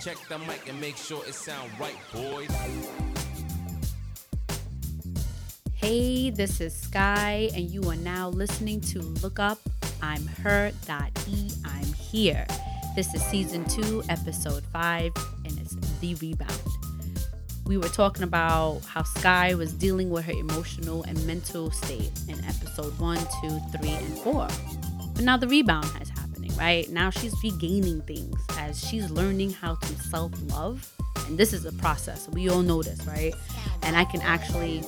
Check the mic and make sure it sound right, boys. Hey, this is Sky, and you are now listening to Look Up. I'm her.e. E. I'm here. This is season two, episode five, and it's The Rebound. We were talking about how Sky was dealing with her emotional and mental state in episode one, two, three, and four. But now the rebound has right? Now she's regaining things as she's learning how to self love. And this is a process. We all know this, right? And I can actually,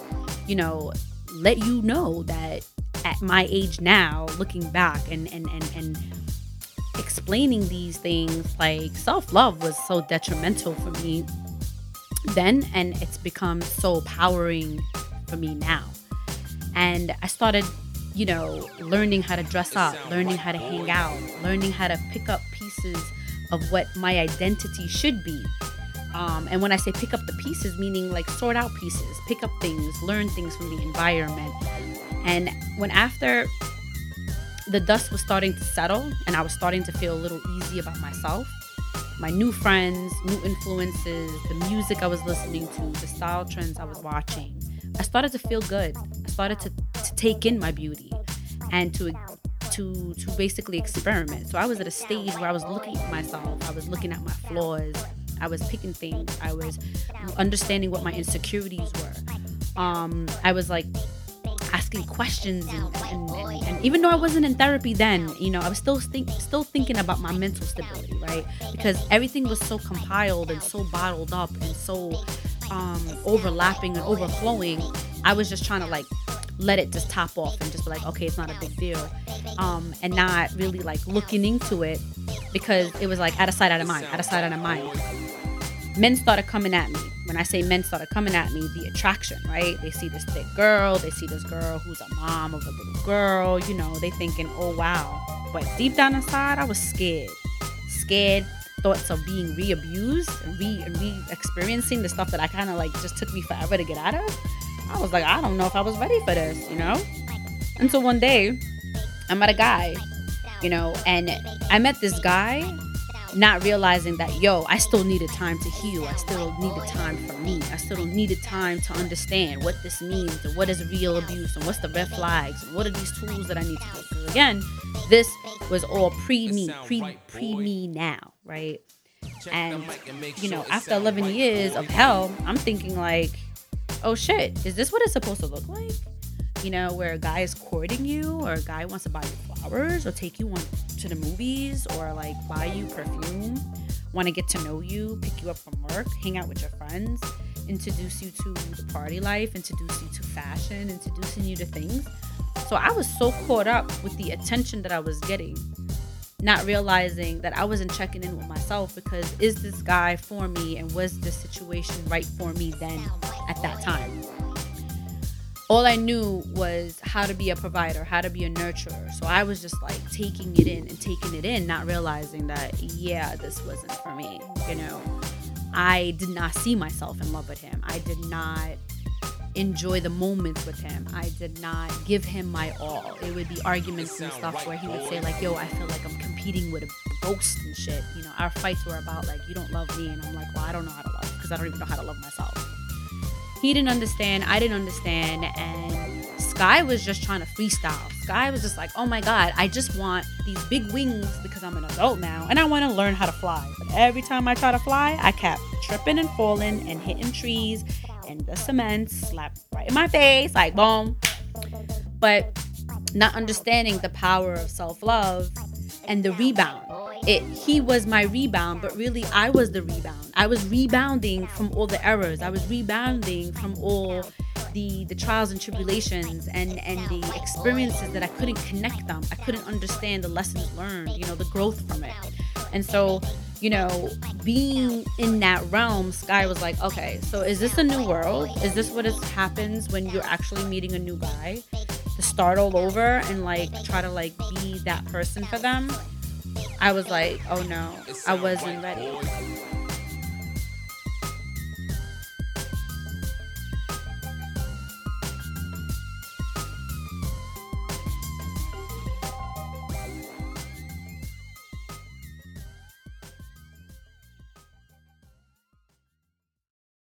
you know, let you know that at my age now, looking back and and and, and explaining these things, like self love was so detrimental for me then and it's become so powering for me now and i started you know learning how to dress up learning how to hang out learning how to pick up pieces of what my identity should be. Um, and when i say pick up the pieces meaning like sort out pieces pick up things learn things from the environment. And when after the dust was starting to settle and i was starting to feel a little easy about myself my new friends, new influences, the music I was listening to, the style trends I was watching. I started to feel good. I started to, to take in my beauty and to to to basically experiment. So I was at a stage where I was looking at myself, I was looking at my flaws, I was picking things, I was understanding what my insecurities were. Um, I was like asking questions and, and, and, even though I wasn't in therapy then, you know, I was still think, still thinking about my mental stability, right? Because everything was so compiled and so bottled up and so um, overlapping and overflowing. I was just trying to like let it just top off and just be like, okay, it's not a big deal, um, and not really like looking into it because it was like out of sight, out of mind, out of sight, out of mind men started coming at me. When I say men started coming at me, the attraction, right? They see this thick girl, they see this girl who's a mom of a little girl, you know, they thinking, oh wow. But deep down inside, I was scared. Scared thoughts of being re-abused and re re-experiencing the stuff that I kind of like just took me forever to get out of. I was like, I don't know if I was ready for this, you know? And so one day, I met a guy, you know, and I met this guy not realizing that yo i still needed time to heal. I still needed time for me. I still needed time to understand what this means and what is real abuse and what's the red flags and what are these tools that i need to do again this was all pre me pre pre me now right? And you know after 11 years of hell i'm thinking like oh shit is this what it's supposed to look like? You know, where a guy is courting you or a guy wants to buy you flowers or take you on to the movies or like buy you perfume, want to get to know you, pick you up from work, hang out with your friends, introduce you to the party life, introduce you to fashion, introducing you to things. So I was so caught up with the attention that I was getting, not realizing that I wasn't checking in with myself because is this guy for me and was this situation right for me then at that time? All I knew was how to be a provider, how to be a nurturer. So I was just like taking it in and taking it in, not realizing that, yeah, this wasn't for me. You know, I did not see myself in love with him. I did not enjoy the moments with him. I did not give him my all. It would be arguments and stuff where he would say, like, yo, I feel like I'm competing with a ghost and shit. You know, our fights were about, like, you don't love me. And I'm like, well, I don't know how to love because I don't even know how to love myself he didn't understand, I didn't understand, and Sky was just trying to freestyle. Sky was just like, oh my God, I just want these big wings because I'm an adult now and I want to learn how to fly. But every time I try to fly, I kept tripping and falling and hitting trees and the cement slapped right in my face, like boom. But not understanding the power of self love and the rebound it he was my rebound but really i was the rebound. I was rebounding from all the errors. I was rebounding from all the the trials and tribulations and and the experiences that i couldn't connect them. I couldn't understand the lessons learned you know the growth from it. And so you know being in that realm sky was like okay so is this a new world? Is this what happens when you're actually meeting a new guy to start all over and like try to like be that person for them I was like, oh no, I wasn't ready.